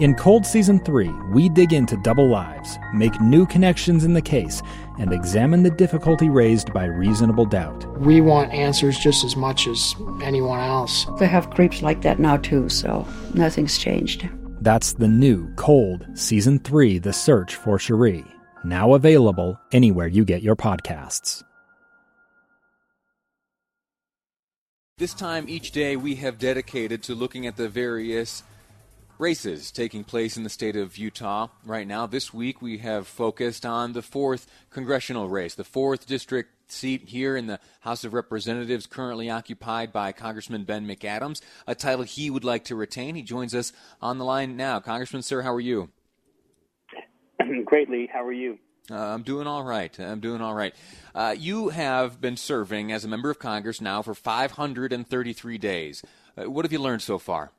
In Cold Season 3, we dig into double lives, make new connections in the case, and examine the difficulty raised by reasonable doubt. We want answers just as much as anyone else. They have creeps like that now, too, so nothing's changed. That's the new Cold Season 3 The Search for Sheree, now available anywhere you get your podcasts. This time each day we have dedicated to looking at the various races taking place in the state of Utah right now. This week we have focused on the fourth congressional race, the fourth district seat here in the House of Representatives, currently occupied by Congressman Ben McAdams, a title he would like to retain. He joins us on the line now. Congressman, sir, how are you? Greatly. How are you? Uh, I'm doing all right. I'm doing all right. Uh, you have been serving as a member of Congress now for 533 days. Uh, what have you learned so far?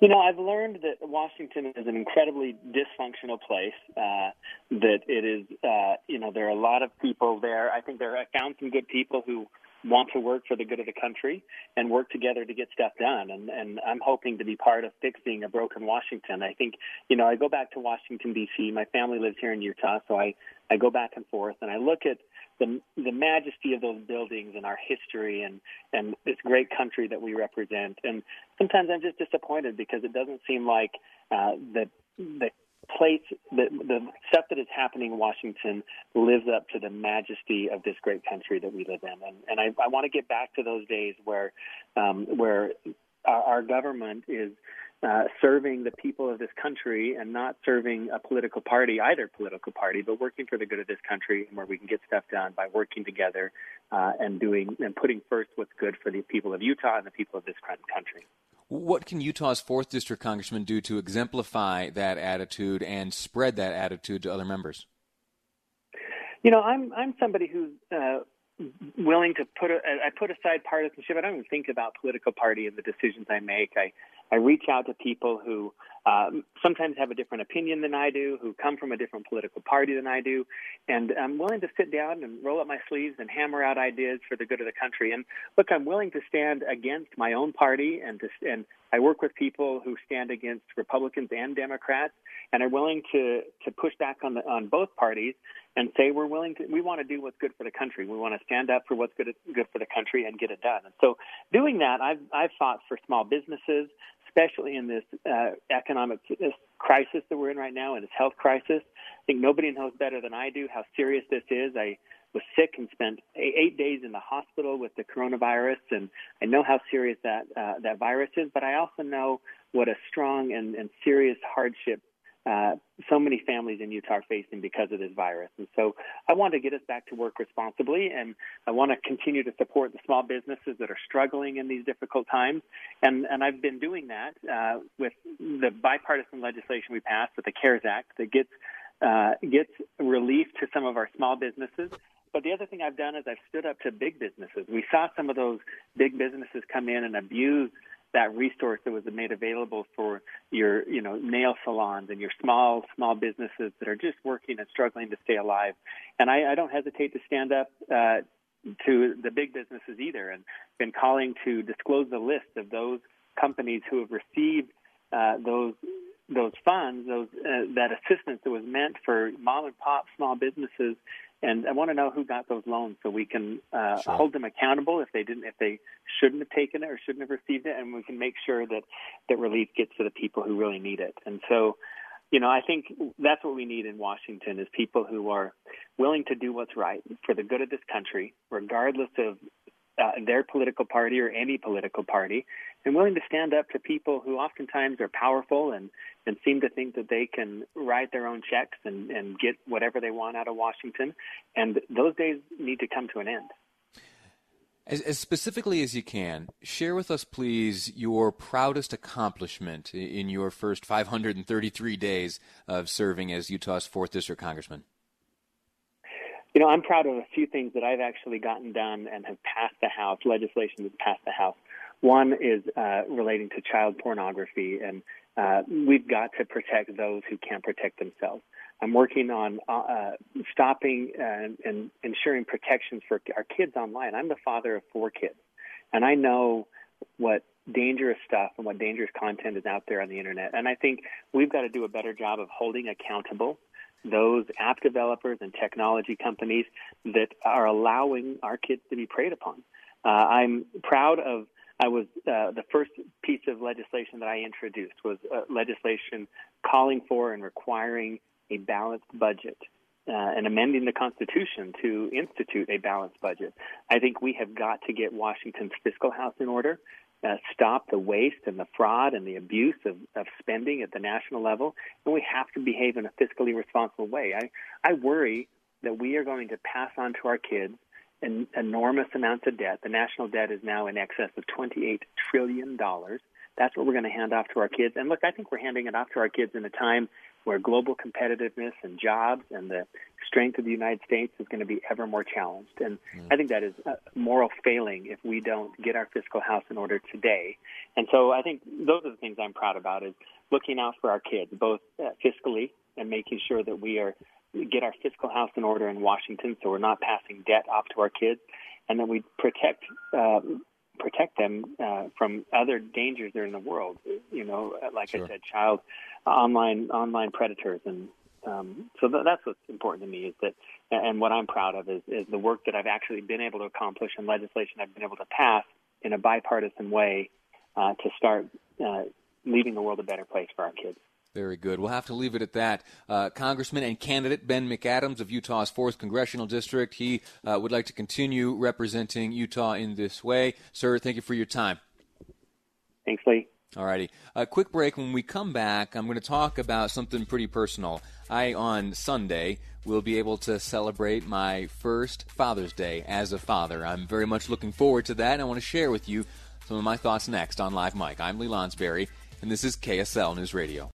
You know, I've learned that Washington is an incredibly dysfunctional place. Uh, that it is, uh, you know, there are a lot of people there. I think there I found some good people who want to work for the good of the country and work together to get stuff done. And, and I'm hoping to be part of fixing a broken Washington. I think, you know, I go back to Washington D.C. My family lives here in Utah, so I I go back and forth and I look at the the majesty of those buildings and our history and and this great country that we represent. And sometimes I'm just disappointed because it doesn't seem like uh, the the place the the stuff that is happening in Washington lives up to the majesty of this great country that we live in. And and I, I want to get back to those days where um, where our, our government is uh, serving the people of this country and not serving a political party, either political party, but working for the good of this country and where we can get stuff done by working together uh, and doing and putting first what's good for the people of Utah and the people of this country. What can Utah's fourth district congressman do to exemplify that attitude and spread that attitude to other members? You know, I'm I'm somebody who's uh, willing to put a, I put aside partisanship. I don't even think about political party in the decisions I make. I I reach out to people who um, sometimes have a different opinion than I do, who come from a different political party than I do, and I'm willing to sit down and roll up my sleeves and hammer out ideas for the good of the country. And look, I'm willing to stand against my own party, and to, and I work with people who stand against Republicans and Democrats, and are willing to to push back on the on both parties and say we're willing to we want to do what's good for the country. We want to stand up for what's good good for the country and get it done. And so, doing that, I've I've fought for small businesses especially in this uh, economic this crisis that we're in right now, and this health crisis. I think nobody knows better than I do how serious this is. I was sick and spent eight days in the hospital with the coronavirus, and I know how serious that uh, that virus is. But I also know what a strong and, and serious hardship uh, so many families in Utah are facing because of this virus. And so I want to get us back to work responsibly, and I want to continue to support the small businesses that are struggling in these difficult times. And, and I've been doing that uh, with the bipartisan legislation we passed with the CARES Act that gets uh, gets relief to some of our small businesses. But the other thing I've done is I've stood up to big businesses. We saw some of those big businesses come in and abuse that resource that was made available for your you know nail salons and your small small businesses that are just working and struggling to stay alive. And i, I don't hesitate to stand up uh, to the big businesses either and been calling to disclose the list of those companies who have received uh, those those funds those uh, that assistance that was meant for mom and pop small businesses and I want to know who got those loans so we can uh, sure. hold them accountable if they didn't, if they shouldn't have taken it or shouldn't have received it, and we can make sure that that relief gets to the people who really need it. And so, you know, I think that's what we need in Washington is people who are willing to do what's right for the good of this country, regardless of uh, their political party or any political party, and willing to stand up to people who oftentimes are powerful and, and seem to think that they can write their own checks and, and get whatever they want out of Washington. And those days need to come to an end. As, as, specifically as you can, share with us, please, your proudest accomplishment in your first 533 days of serving as Utah's 4th District Congressman. You know, I'm proud of a few things that I've actually gotten done and have passed the House, legislation that's passed the House. One is uh, relating to child pornography, and uh, we've got to protect those who can't protect themselves. I'm working on uh, uh, stopping and, and ensuring protections for our kids online. I'm the father of four kids, and I know what dangerous stuff and what dangerous content is out there on the internet. And I think we've got to do a better job of holding accountable those app developers and technology companies that are allowing our kids to be preyed upon. Uh, I'm proud of. I was uh, the first piece of legislation that I introduced was uh, legislation calling for and requiring a balanced budget uh, and amending the Constitution to institute a balanced budget. I think we have got to get Washington's fiscal house in order, uh, stop the waste and the fraud and the abuse of, of spending at the national level, and we have to behave in a fiscally responsible way. I, I worry that we are going to pass on to our kids an enormous amounts of debt. The national debt is now in excess of $28 trillion. That's what we're going to hand off to our kids. And look, I think we're handing it off to our kids in a time where global competitiveness and jobs and the strength of the United States is going to be ever more challenged. And mm. I think that is a moral failing if we don't get our fiscal house in order today. And so I think those are the things I'm proud about is looking out for our kids, both uh, fiscally and making sure that we are get our fiscal house in order in Washington so we're not passing debt off to our kids and then we protect uh, protect them uh, from other dangers that are in the world. You know, like sure. I said, child online online predators, and um, so th- that's what's important to me is that, and what I'm proud of is, is the work that I've actually been able to accomplish and legislation I've been able to pass in a bipartisan way uh, to start uh, leaving the world a better place for our kids. Very good. We'll have to leave it at that. Uh, Congressman and candidate Ben McAdams of Utah's 4th Congressional District. He uh, would like to continue representing Utah in this way. Sir, thank you for your time. Thanks, Lee. All righty. A quick break. When we come back, I'm going to talk about something pretty personal. I, on Sunday, will be able to celebrate my first Father's Day as a father. I'm very much looking forward to that, and I want to share with you some of my thoughts next on Live Mic. I'm Lee Lonsberry, and this is KSL News Radio.